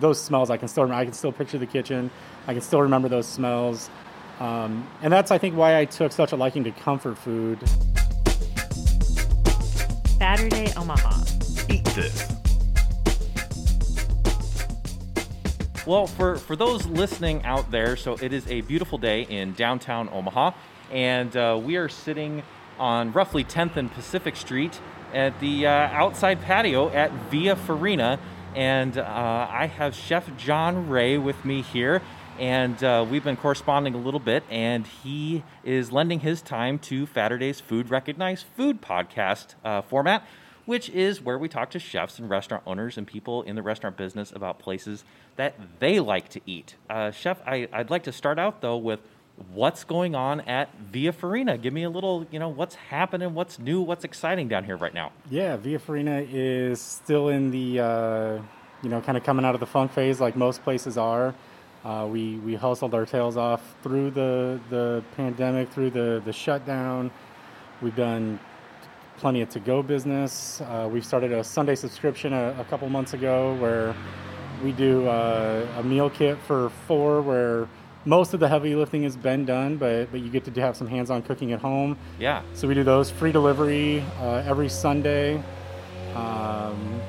those smells I can still remember. I can still picture the kitchen. I can still remember those smells. Um, and that's I think why I took such a liking to comfort food. Saturday Omaha. Eat this. Well, for, for those listening out there, so it is a beautiful day in downtown Omaha, and uh, we are sitting on roughly 10th and Pacific Street at the uh, outside patio at Via Farina. And uh, I have Chef John Ray with me here, and uh, we've been corresponding a little bit. And he is lending his time to Saturday's Food Recognized Food podcast uh, format, which is where we talk to chefs and restaurant owners and people in the restaurant business about places that they like to eat. Uh, Chef, I, I'd like to start out though with what's going on at Via Farina. Give me a little, you know, what's happening, what's new, what's exciting down here right now. Yeah, Via Farina is still in the, uh, you know, kind of coming out of the funk phase like most places are. Uh, we, we hustled our tails off through the, the pandemic, through the, the shutdown. We've done plenty of to-go business. Uh, we started a Sunday subscription a, a, couple months ago where we do uh, a meal kit for four where most of the heavy lifting has been done, but but you get to have some hands-on cooking at home. Yeah. So we do those free delivery uh, every Sunday. Um,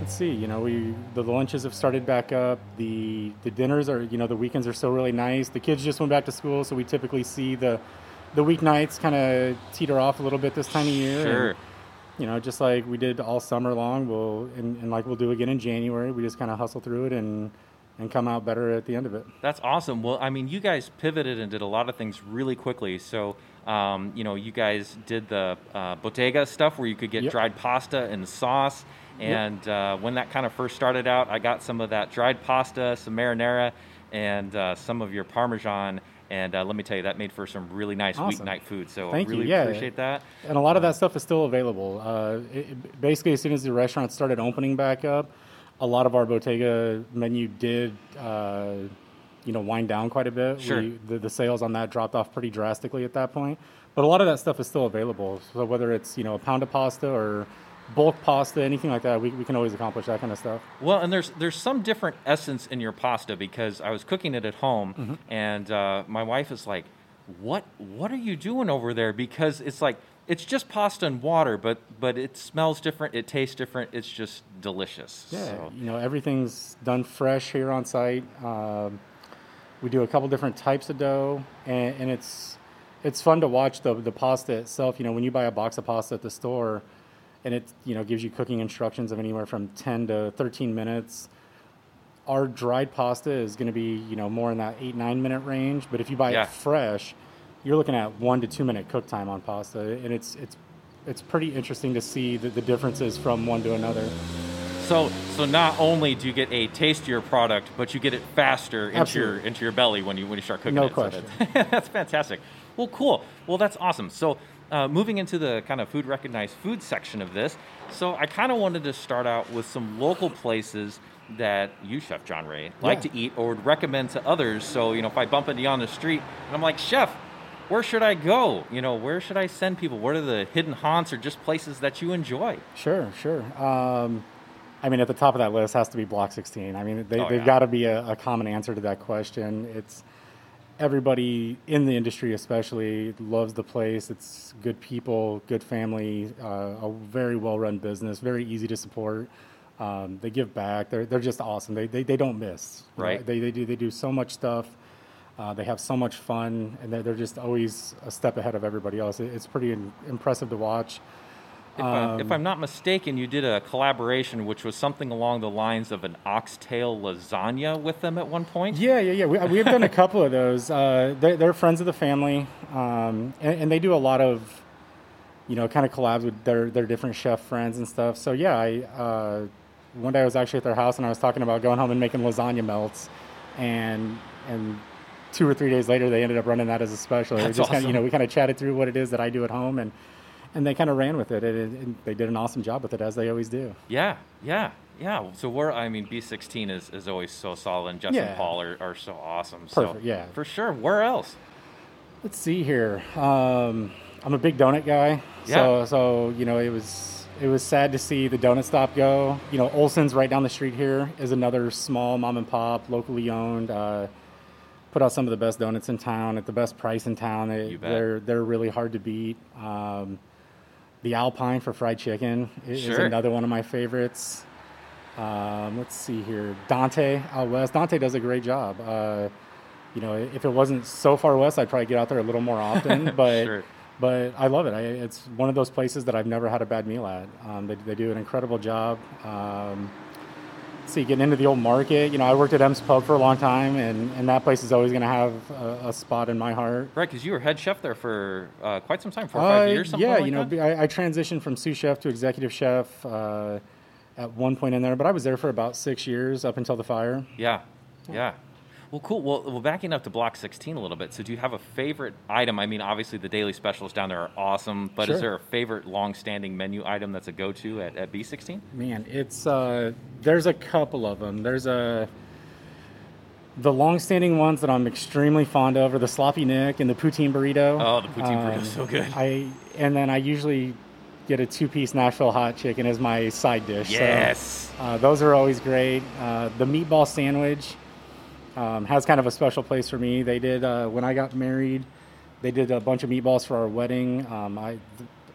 let's see. You know, we the lunches have started back up. The the dinners are you know the weekends are still really nice. The kids just went back to school, so we typically see the the weeknights kind of teeter off a little bit this time of year. Sure. And, you know, just like we did all summer long, we'll and, and like we'll do again in January. We just kind of hustle through it and and come out better at the end of it. That's awesome. Well, I mean, you guys pivoted and did a lot of things really quickly. So, um, you know, you guys did the uh, Bottega stuff where you could get Yep. dried pasta and sauce. And uh, when that kind of first started out, I got some of that dried pasta, some marinara, and uh, some of your Parmesan. And uh, let me tell you, that made for some really nice Awesome. weeknight food. So Thank you. really Yeah. appreciate that. And a lot of that stuff is still available. Uh, it, basically, as soon as the restaurants started opening back up, a lot of our Bottega menu did, uh, you know, wind down quite a bit. Sure. We, the, the sales on that dropped off pretty drastically at that point. But a lot of that stuff is still available. So whether it's you know a pound of pasta or bulk pasta, anything like that, we, we can always accomplish that kind of stuff. Well, and there's there's some different essence in your pasta because I was cooking it at home, Mm-hmm. and uh, my wife is like, "What what are you doing over there?" Because it's like it's just pasta and water, but but it smells different, it tastes different, it's just delicious. Yeah, So, you know everything's done fresh here on site. Um, we do a couple different types of dough, and, and it's it's fun to watch the the pasta itself. You know, when you buy a box of pasta at the store, and it you know gives you cooking instructions of anywhere from ten to thirteen minutes. Our dried pasta is going to be you know more in that eight nine minute range, but if you buy Yeah. it fresh, you're looking at one to two minute cook time on pasta, and it's it's it's pretty interesting to see the, the differences from one to another. so so not only do you get a tastier product, but you get it faster into your into your belly when you when you start cooking No it. So question. that's, that's fantastic. Well, cool. Well, that's awesome. So. Uh, moving into the kind of food recognized food section of this, so I kind of wanted to start out with some local places that you, Chef John Ray, like Yeah. to eat or would recommend to others. So you know, if I bump into you on the street and I'm like, Chef, where should I go? You know, where should I send people? What are the hidden haunts or just places that you enjoy? Sure, sure. Um, I mean, at the top of that list has to be Block 16. I mean, they, Oh, they've yeah. got to be a, a common answer to that question. It's everybody in the industry, especially, loves the place. It's good people, good family, uh, a very well-run business, very easy to support. Um, they give back. They're, they're just awesome. They, they, they don't miss. You know, Right. They, they do they do so much stuff. Uh, they have so much fun, and they're, they're just always a step ahead of everybody else. It- It's pretty im- impressive to watch. If, I, if Um, I'm not mistaken, you did a collaboration which was something along the lines of an oxtail lasagna with them at one point. Yeah, yeah, yeah. We, we've done a couple of those. Uh, they're, they're friends of the family, um, and, and they do a lot of, you know, kind of collabs with their, their different chef friends and stuff. So yeah, I uh, one day I was actually at their house and I was talking about going home and making lasagna melts, and and two or three days later they ended up running that as a special. That's just kinda, you know, we kind of chatted through what it is that I do at home and. And they kind of ran with it, and, and they did an awesome job with it, as they always do. Yeah, yeah, yeah. So we're, I mean, B16 is, is always so solid, and Justin Yeah. Paul are, are so awesome. Perfect, so, yeah. For sure. Where else? Let's see here. Um, I'm a big donut guy, Yeah. so so you know it was it was sad to see the donut stop go. You know, Olson's right down the street here is another small mom and pop, locally owned. Uh, put out some of the best donuts in town at the best price in town. They, they're they're really hard to beat. Um, the Alpine for fried chicken is Sure. another one of my favorites. Um, let's see here, Dante out west. Dante does a great job. Uh, you know, if it wasn't so far west, I'd probably get out there a little more often. But Sure. but I love it. I, it's one of those places that I've never had a bad meal at. Um, they, they do an incredible job. Um, see, getting into the old market, you know, I worked at M's Pub for a long time, and, and that place is always going to have a, a spot in my heart. Right, because you were head chef there for uh, quite some time, four or five Uh, years, something yeah, like you know? I, I transitioned from sous chef to executive chef uh, at one point in there, but I was there for about six years up until the fire. Yeah, yeah. Well, cool. Well, well, backing up to Block 16 a little bit. So, do you have a favorite item? I mean, obviously the daily specials down there are awesome, but Sure. is there a favorite long-standing menu item that's a go-to at, at B16? Man, it's uh, there's a couple of them. There's a the long-standing ones that I'm extremely fond of are the sloppy Nick and the poutine burrito. Oh, the poutine burrito's so good. I and then I usually get a two-piece Nashville hot chicken as my side dish. so, Yes. uh, those are always great. Uh, the meatball sandwich um, has kind of a special place for me. They did uh, when I got married. They did a bunch of meatballs for our wedding. Um, I,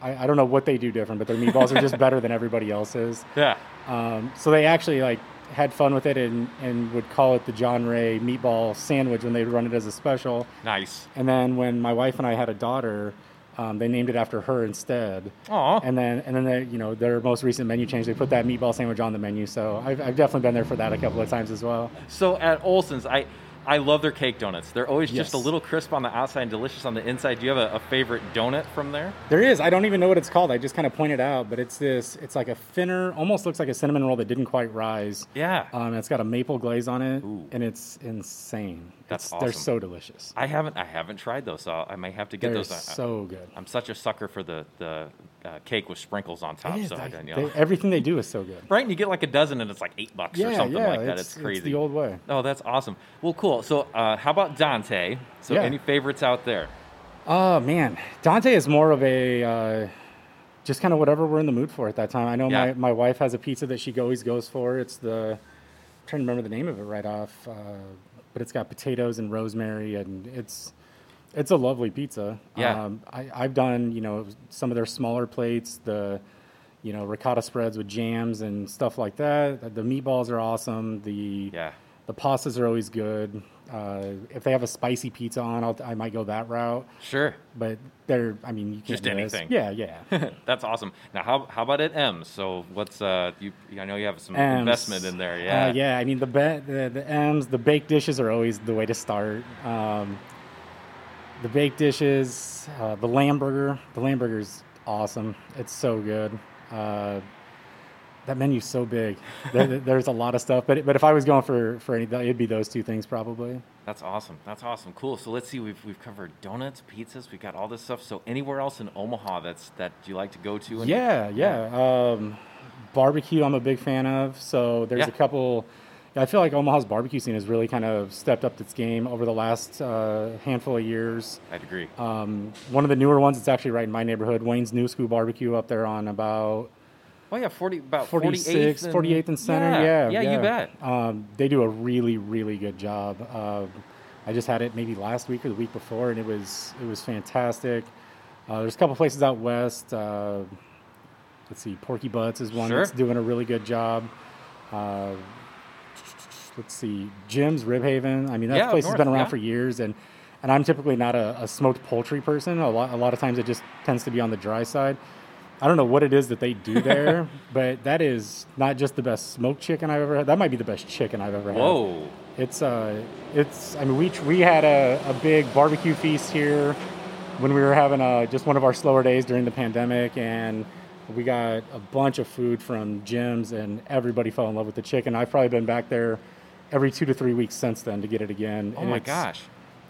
I I don't know what they do different, but their meatballs are just better than everybody else's. Yeah. Um, so they actually like had fun with it and, and would call it the John Ray meatball sandwich when they'd run it as a special. Nice. And then when my wife and I had a daughter, um, they named it after her instead. Aw. And then and then they, you know their most recent menu change, they put that meatball sandwich on the menu. So I've, I've definitely been there for that a couple of times as well. So at Olson's, I I love their cake donuts. They're always just a little crisp on the outside and delicious on the inside. Do you have a, a favorite donut from there? There is. I don't even know what it's called. I just kind of pointed out, but it's this. It's like a thinner, almost looks like a cinnamon roll that didn't quite rise. Yeah. Um, it's got a maple glaze on it, Ooh. and it's insane. That's It's- They're so delicious. I haven't I haven't tried those, so I might have to get They're those. I- so good. I'm such a sucker for the the uh, cake with sprinkles on top. Is. So I you they- everything they do is so good. right, and you get like a dozen, and it's like eight bucks or something yeah, like that. it's- It's crazy. it's the old way. Oh, that's awesome. Well, cool. So, uh, how about Dante? So, Yeah. any favorites out there? Oh man, Dante is more of a uh, just kind of whatever we're in the mood for at that time. I know Yeah. my, my wife has a pizza that she always goes for. It's the I'm trying to remember the name of it right off, uh, but it's got potatoes and rosemary, and it's it's a lovely pizza. Yeah. Um, I, I've done you know some of their smaller plates, the you know ricotta spreads with jams and stuff like that. The meatballs are awesome. The Yeah. the pastas are always good. Uh, if they have a spicy pizza on, I'll, I might go that route Sure. but they're i mean you can't Just anything. yeah yeah that's awesome. Now, how, how about at M's? So, what's uh, you? I know you have some M's. investment in there. Yeah. uh, yeah i mean the, be- the the m's the baked dishes are always the way to start um, the baked dishes uh, the lamb burger the lamb burger is awesome it's so good uh, that menu's so big there, there's a lot of stuff but but if i was going for for any it'd be those two things probably That's awesome. That's awesome. Cool. So let's see. We've, we've covered donuts, pizzas. We've got all this stuff. So anywhere else in Omaha that's that you like to go to? And, Yeah, yeah. Um, barbecue, I'm a big fan of. So there's Yeah. a couple. I feel like Omaha's barbecue scene has really kind of stepped up its game over the last uh, handful of years. I'd agree. Um, one of the newer ones, it's actually right in my neighborhood, Wayne's New School Barbecue up there on about oh yeah, forty about 46, 48th 48th and Center. Yeah, Yeah, yeah, you bet. Um, they do a really, really good job. Um I just had it maybe last week or the week before, and it was it was fantastic. Uh, there's a couple places out west. Uh, let's see, Porky Butts is one Sure. that's doing a really good job. Uh, let's see, Jim's Rib Haven. I mean, that Yeah, place has been around yeah. for years, and and I'm typically not a, a smoked poultry person. A lot a lot of times it just tends to be on the dry side. I don't know what it is that they do there, but that is not just the best smoked chicken I've ever had. That might be the best chicken I've ever had. Whoa. It's uh, it's. I mean, we we had a, a big barbecue feast here when we were having uh just one of our slower days during the pandemic, and we got a bunch of food from Jim's, and everybody fell in love with the chicken. I've probably been back there every two to three weeks since then to get it again. Oh and my gosh.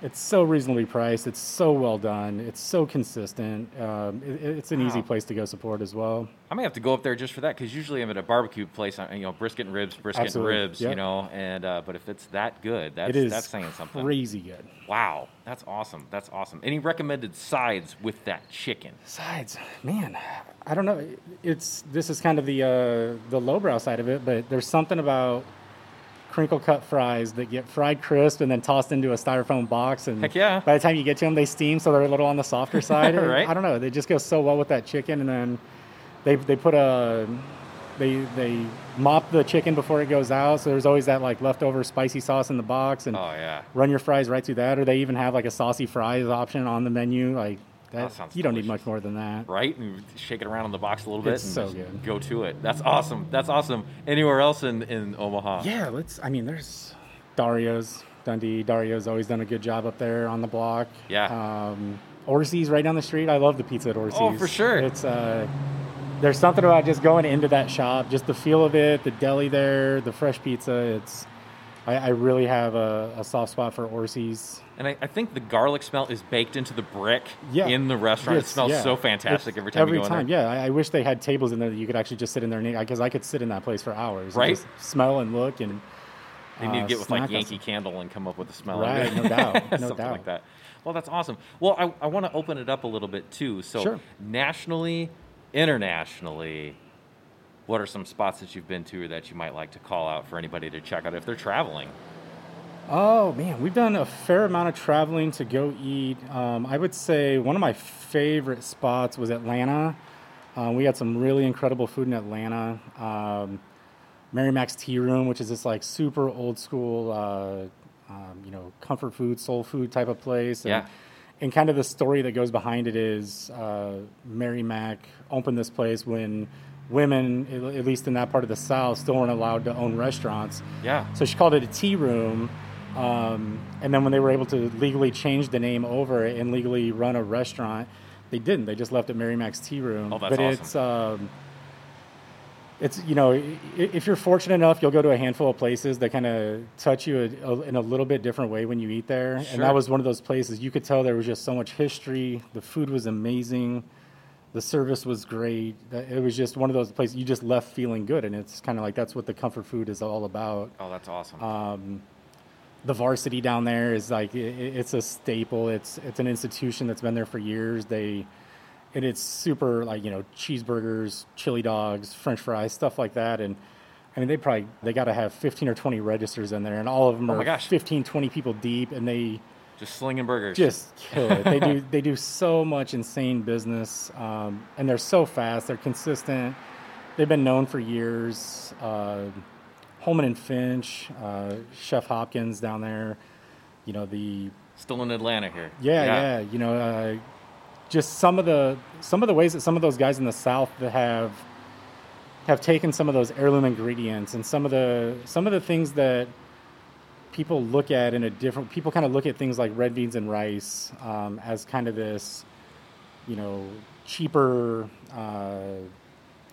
It's so reasonably priced. It's so well done. It's so consistent. Um, it, it's an easy place to go support as well. I may have to go up there just for that because usually I'm at a barbecue place, uh, you know, brisket and ribs, brisket Absolutely. and ribs, you know. And uh, but if it's that good, that's it is that's saying something. crazy good. Wow, that's awesome. That's awesome. Any recommended sides with that chicken? Sides, man, I don't know. It's this is kind of the uh, the lowbrow side of it, but there's something about crinkle cut fries that get fried crisp and then tossed into a styrofoam box, and Heck yeah. by the time you get to them, they steam, so they're a little on the softer side. Right. I don't know. They just go so well with that chicken, and then they they put a they they mop the chicken before it goes out, so there's always that like leftover spicy sauce in the box, and Oh yeah. run your fries right through that, or they even have like a saucy fries option on the menu. Like that, sounds you don't need much more than that. Right, and shake it around in the box a little bit It's and so just good. go to it. That's awesome. That's awesome. Anywhere else in, in Omaha? Yeah, let's. I mean, there's Dario's Dundee. Dario's always done a good job up there on the block. Yeah. Um, Orsi's right down the street. I love the pizza at Orsi's. Oh, for sure. It's uh, there's something about just going into that shop, just the feel of it, the deli there, the fresh pizza. It's. I, I really have a, a soft spot for Orsi's. And I, I think the garlic smell is baked into the brick Yeah. in the restaurant. it smells yeah. so fantastic It's every time Every you go time, in there. yeah. I, I wish they had tables in there that you could actually just sit in there because I could sit in that place for hours. and Right. just smell and look and. They need to uh, get with like Yankee Candle and come up with a smell. Right, no doubt, no Something doubt. like that. Well, that's awesome. Well, I, I want to open it up a little bit too. So, Sure. nationally, internationally, what are some spots that you've been to or that you might like to call out for anybody to check out if they're traveling? Oh man, we've done a fair amount of traveling to go eat. Um, I would say one of my favorite spots was Atlanta. Uh, we had some really incredible food in Atlanta. Um, Mary Mac's Tea Room, which is this like super old school, uh, um, you know, comfort food, soul food type of place. And, Yeah. And kind of the story that goes behind it is uh, Mary Mac opened this place when women, at- least in that part of the South, still weren't allowed to own restaurants. Yeah. So she called it a tea room. Um, and then when they were able to legally change the name over and legally run a restaurant, they didn't. They just left it Mary Mac's Tea Room. Oh, that's but awesome. it's um, it's you know if you're fortunate enough, you'll go to a handful of places that kind of touch you a, a, in a little bit different way when you eat there. Sure. And that was one of those places you could tell there was just so much history. The food was amazing. The service was great. It was just one of those places you just left feeling good, and it's kind of like that's what the comfort food is all about Oh, that's awesome. Um, the varsity down there is like i- i it's a staple. It's it's an institution that's been there for years. They and it's super like you know cheeseburgers, chili dogs, French fries, stuff like that. And I mean they probably they got to have 15 or 20 registers in there, and all of them Oh are my gosh. 15, 20 people deep, and they just slinging burgers. just kill it. They do they do so much insane business, um, and they're so fast. They're consistent. They've been known for years. Uh, Holeman and Finch, uh, Chef Hopkins down there. You know the Still in Atlanta here. yeah yeah. You know uh, just some of the some of the ways that some of those guys in the South that have have taken some of those heirloom ingredients and some of the some of the things that people look at in a different people kind of look at things like red beans and rice um, as kind of this you know cheaper uh,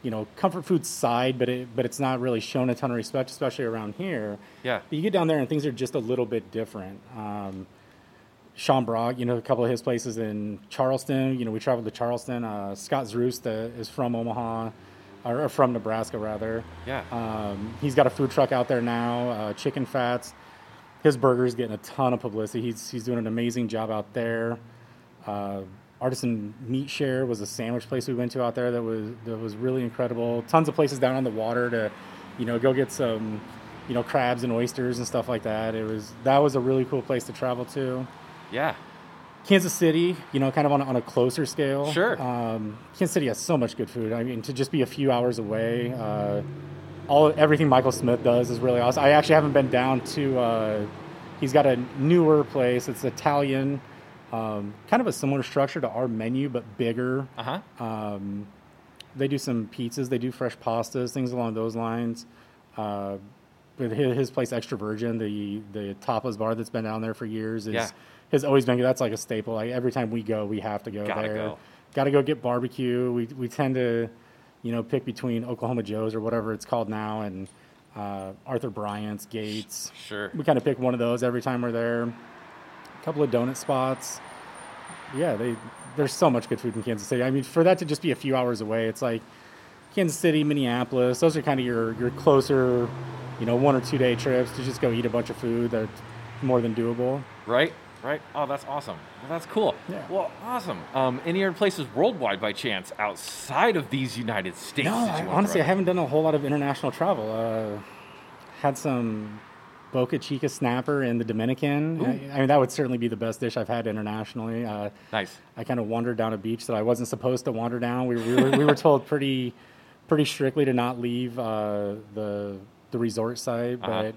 you know comfort food side but it but it's not really shown a ton of respect especially around here Yeah. but you get down there and things are just a little bit different um, Sean Brock, you know, a couple of his places in Charleston. You know, we traveled to Charleston. Uh, Scott Zroost uh, is from Omaha, or, or from Nebraska, rather. Yeah. Um, he's got a food truck out there now, uh, Chicken Fats. His burger's getting a ton of publicity. He's, he's doing an amazing job out there. Uh, Artisan Meat Share was a sandwich place we went to out there that was that was really incredible. Tons of places down on the water to, you know, go get some, you know, crabs and oysters and stuff like that. It was that was a really cool place to travel to. yeah. Kansas City, you know, kind of on a, on a closer scale. Sure. Um, Kansas City has so much good food. I mean, to just be a few hours away, uh, all everything Michael Smith does is really awesome. I actually haven't been down to. Uh, he's got a newer place. It's Italian, um, kind of a similar structure to our menu, but bigger. Uh huh. Um, they do some pizzas. They do fresh pastas, things along those lines. Uh, but his, his place, Extra Virgin, the the tapas bar that's been down there for years, is Yeah. has always been. That's like a staple. Like every time we go, we have to go Gotta there. go. Got to go get barbecue. We we tend to, you know, pick between Oklahoma Joe's or whatever it's called now, and uh, Arthur Bryant's, Gates. Sure. We kind of pick one of those every time we're there. a couple of donut spots. Yeah, they there's so much good food in Kansas City. I mean, for that to just be a few hours away, it's like Kansas City, Minneapolis. Those are kind of your your closer, you know, one or two day trips to just go eat a bunch of food. That's more than doable. Right. Right. Oh, that's awesome. Well, that's cool. Yeah. Well, awesome. Um, any other places worldwide by chance outside of these United States? No, I, honestly, I haven't done a whole lot of international travel. Uh, had some Boca Chica snapper in the Dominican. I, I mean, that would certainly be the best dish I've had internationally. Uh, Nice. I kind of wandered down a beach that I wasn't supposed to wander down. We, we, were, we were told pretty, pretty strictly to not leave uh, the the resort site, but Uh-huh.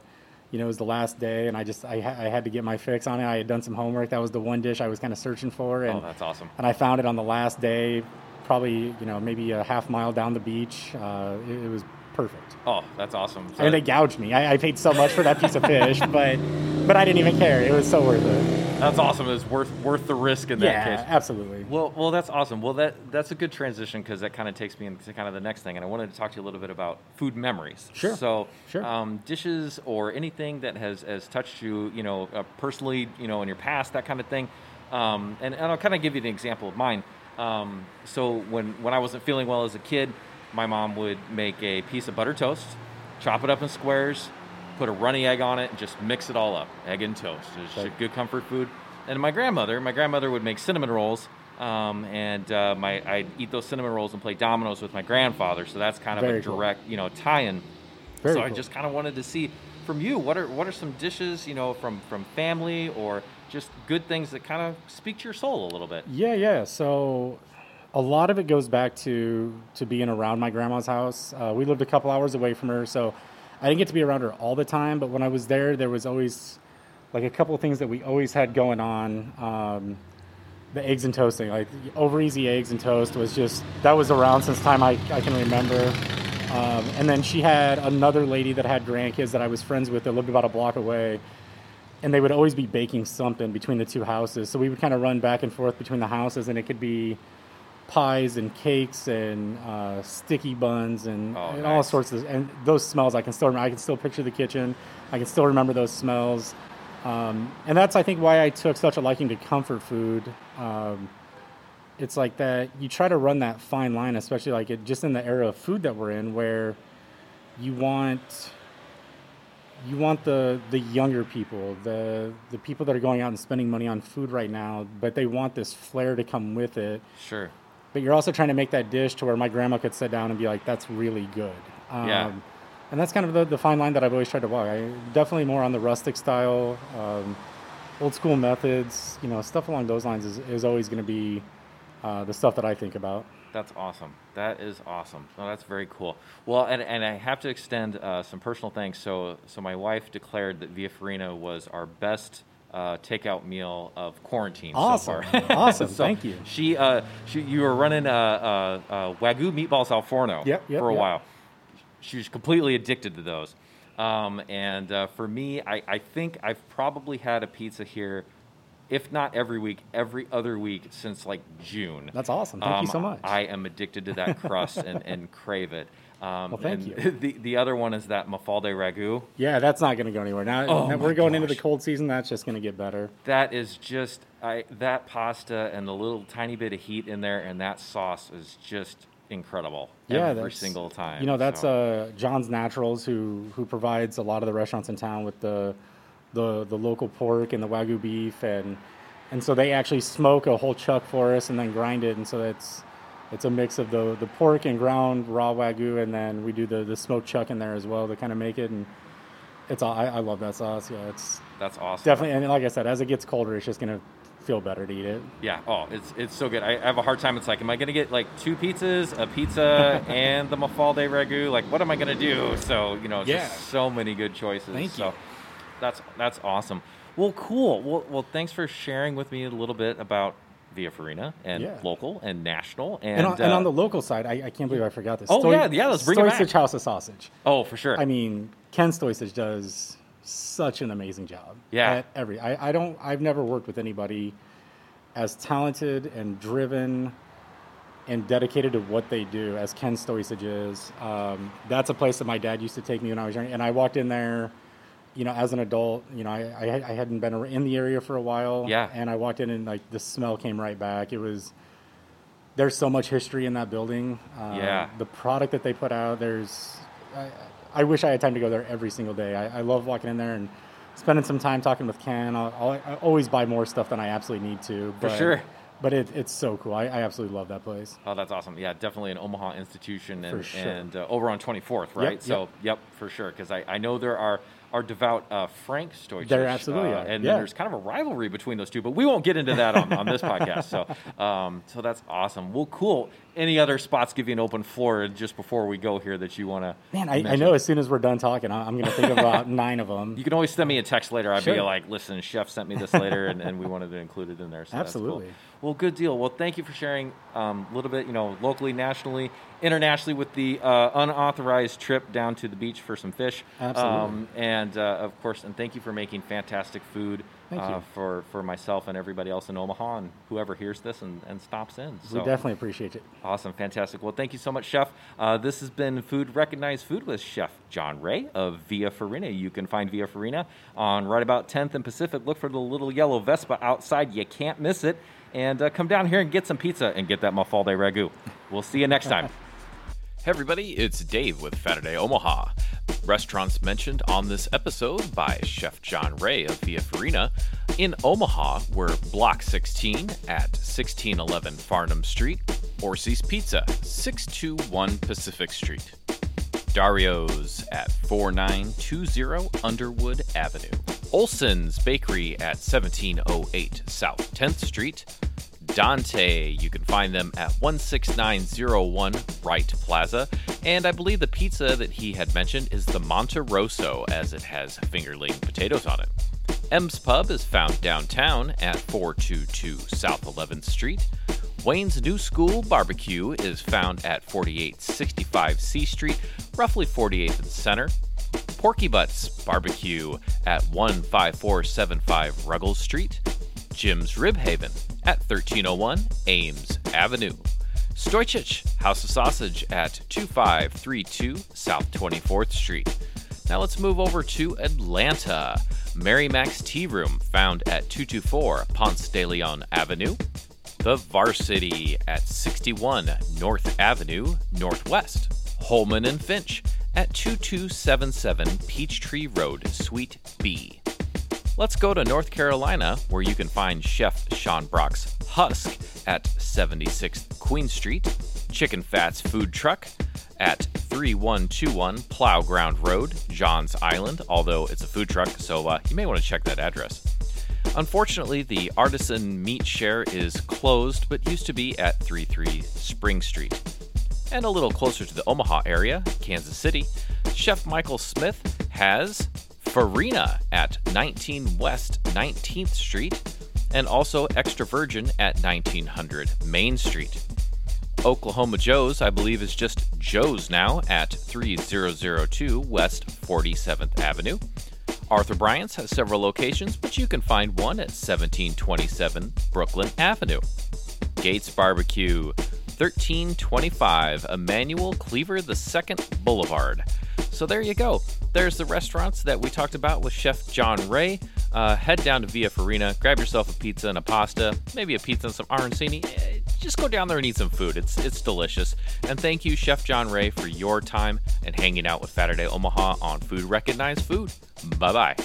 You know it was the last day, and I just I, ha- I had to get my fix on it. I had done some homework. That was the one dish I was kind of searching for, and Oh, that's awesome. and I found it on the last day, probably you know maybe a half mile down the beach. Uh, it, it was perfect. Oh, that's awesome. So- And they gouged me. I, I paid so much for that piece of fish, but but I didn't even care. It was so worth it. that's awesome. It's worth worth the risk in that Yeah, case. absolutely. Well, well, that's awesome. Well, that that's a good transition because that kind of takes me into kind of the next thing, and I wanted to talk to you a little bit about food memories. Sure. So, Sure. Um, dishes or anything that has has touched you, you know, uh, personally, you know, in your past, that kind of thing. Um, and, and I'll kind of give you an example of mine. Um, so when when I wasn't feeling well as a kid, my mom would make a piece of butter toast, chop it up in squares, put a runny egg on it, and just mix it all up. Egg and toast. It's just a Right. good comfort food. And my grandmother, my grandmother would make cinnamon rolls, um, and uh, my I'd eat those cinnamon rolls and play dominoes with my grandfather. So that's kind of Very a cool. direct, you know, tie-in. Very so I just kind of wanted to see from you what are what are some dishes, you know, from from family or just good things that kind of speak to your soul a little bit. Yeah, yeah. So a lot of it goes back to to being around my grandma's house. Uh, we lived a couple hours away from her, so I didn't get to be around her all the time. But when I was there, there was always like a couple of things that we always had going on. Um, the eggs and toasting, like over easy eggs and toast, was just that was around since time I, I can remember. Um, and then she had another lady that had grandkids that I was friends with that lived about a block away and they would always be baking something between the two houses. So we would kind of run back and forth between the houses, and it could be pies and cakes and uh, sticky buns and, Oh, and all sorts of. And those smells, I can still remember. I can still picture the kitchen. I can still remember those smells. Um, and that's, I think, why I took such a liking to comfort food. Um, it's like that you try to run that fine line, especially like it, just in the era of food that we're in, where you want you want the the younger people, the the people that are going out and spending money on food right now, but they want this flair to come with it. Sure. But you're also trying to make that dish to where my grandma could sit down and be like, "That's really good." Um, Yeah. And that's kind of the, the fine line that I've always tried to walk. I definitely more on the rustic style, um, old school methods. You know, stuff along those lines is, is always going to be uh, the stuff that I think about. That's awesome. That is awesome. No, that's very cool. Well, and, and I have to extend uh, some personal thanks. So, so my wife declared that Via Farina was our best uh, takeout meal of quarantine Awesome. so far. Awesome. So Thank you. She, uh, she, you were running uh, uh, uh, wagyu meatballs al forno Yep, yep, for a yep. while. She was completely addicted to those. Um, and uh, for me, I, I think I've probably had a pizza here, if not every week, every other week since like June. That's awesome. Thank you so much. I am addicted to that crust and, and crave it. Um, Well, thank and you. The, the other one is that mafalde ragu. Yeah, that's not going to go anywhere. Now, Oh now we're going into the cold season. That's just going to get better. That is just I that pasta and the little tiny bit of heat in there and that sauce is just incredible Yeah, every that's- single time. You know, that's so. uh, John's Naturals, who who provides a lot of the restaurants in town with the the the local pork and the wagyu beef, and and so they actually smoke a whole chuck for us and then grind it, and so it's it's a mix of the the pork and ground raw wagyu, and then we do the the smoked chuck in there as well to kind of make it, and it's all I, I love that sauce. Yeah, it's that's awesome. definitely, and like I said, as it gets colder, it's just gonna feel better to eat it. Yeah. Oh, it's it's so good. I, I have a hard time. It's like, am I gonna get like two pizzas, a pizza, and the mafalde ragu? Like, what am I gonna do? So you know, Yeah. just so many good choices. Thank so you. that's that's awesome. Well, cool. Well, well, thanks for sharing with me a little bit about Via Farina and Yeah. local and national and, And, on, and uh, on the local side, I, I can't believe I forgot this. Oh, yeah, yeah, let's bring it back. House of Sausage. oh for sure. I mean, Ken Stoysich does such an amazing job. Yeah. At every, I, I don't, I've never worked with anybody as talented and driven and dedicated to what they do as Ken Stoysich is. Um, that's a place that my dad used to take me when I was young, and I walked in there you know, as an adult, you know, I, I, I hadn't been in the area for a while. Yeah. And I walked in and like the smell came right back. It was, there's so much history in that building. Uh, Yeah. The product that they put out, there's, I, I wish I had time to go there every single day. I, I love walking in there and spending some time talking with Ken. I'll, I'll, I always buy more stuff than I absolutely need to. For but, sure. But it, it's so cool. I, I absolutely love that place. Oh, that's awesome. Yeah, definitely an Omaha institution and, For sure. and uh, over on 24th, right? Yep, so, yep, for sure. Because I, I know there are are devout uh, Frank Stoysich. There absolutely uh, are, And yeah. there's kind of a rivalry between those two, but we won't get into that on, on this podcast. So, um, so that's awesome. Well, cool. Any other spots give you an open floor just before we go here that you want to? Man, I, I know as soon as we're done talking, I'm going to think of about nine of them. You can always send me a text later. I'd be like, listen, Chef sent me this later, and, and we wanted to include it in there. So Absolutely. That's cool. Well, good deal. Well, thank you for sharing um, a little bit, you know, locally, nationally, internationally with the uh, unauthorized trip down to the beach for some fish. Absolutely. Um, and uh, of course, and thank you for making fantastic food uh, you. for, for myself and everybody else in Omaha and whoever hears this and, and stops in. we definitely appreciate it. Awesome, fantastic. Well, thank you so much, Chef. Uh, this has been Food Recognized Food with Chef John Ray of Via Farina. You can find Via Farina on right about 10th and Pacific. Look for the little yellow Vespa outside. You can't miss it. And uh, come down here and get some pizza and get that Mafalde ragu. We'll see you next time. Hey everybody, it's Dave with Saturday Omaha. Restaurants mentioned on this episode by Chef John Ray of Via Farina. In Omaha, we're Block 16 at 1611 Farnam Street, Orsi's Pizza, 621 Pacific Street. Dario's at 4920 Underwood Avenue. Olson's Bakery at 1708 South 10th Street. Dante, you can find them at 16901 Wright Plaza. And I believe the pizza that he had mentioned is the Monte Rosso, as it has fingerling potatoes on it. M's Pub is found downtown at 422 South 11th Street. Wayne's New School Barbecue is found at 4865 C Street, roughly 48th and Center. Porky Butts Barbecue at 15475 Ruggles Street. Jim's Rib Haven at 1301 Ames Avenue. Stoysich House of Sausage at 2532 South 24th Street. Now let's move over to Atlanta. Mary Mac's Tea Room, found at 224 Ponce de Leon Avenue. The Varsity at 61 North Avenue, Northwest. Holeman and Finch at 2277 Peachtree Road, Suite B. Let's go to North Carolina, where you can find Chef Sean Brock's Husk at 76th Queen Street, Chicken Fats Food Truck at 3121 Plow Ground Road, Johns Island, although it's a food truck, so uh, you may want to check that address. Unfortunately, the Artisan Meat Share is closed, but used to be at 33 Spring Street. And a little closer to the Omaha area, Kansas City, Chef Michael Smith has Farina at 19 West 19th Street and also Extra Virgin at 1900 Main Street. Oklahoma Joe's, I believe, is just Joe's now at 3002 West 47th Avenue. Arthur Bryant's has several locations, but you can find one at 1727 Brooklyn Avenue. Gates Barbecue, 1325 Emanuel Cleaver II Boulevard. So there you go. There's the restaurants that we talked about with Chef John Ray. Uh, head down to Via Farina, grab yourself a pizza and a pasta, maybe a pizza and some arancini. Eh, Just go down there and eat some food. It's it's delicious. And thank you, Chef John Ray, for your time and hanging out with Saturday Omaha on Food Recognized Food. Bye bye.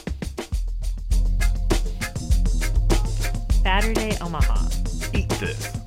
Saturday Omaha. Eat this.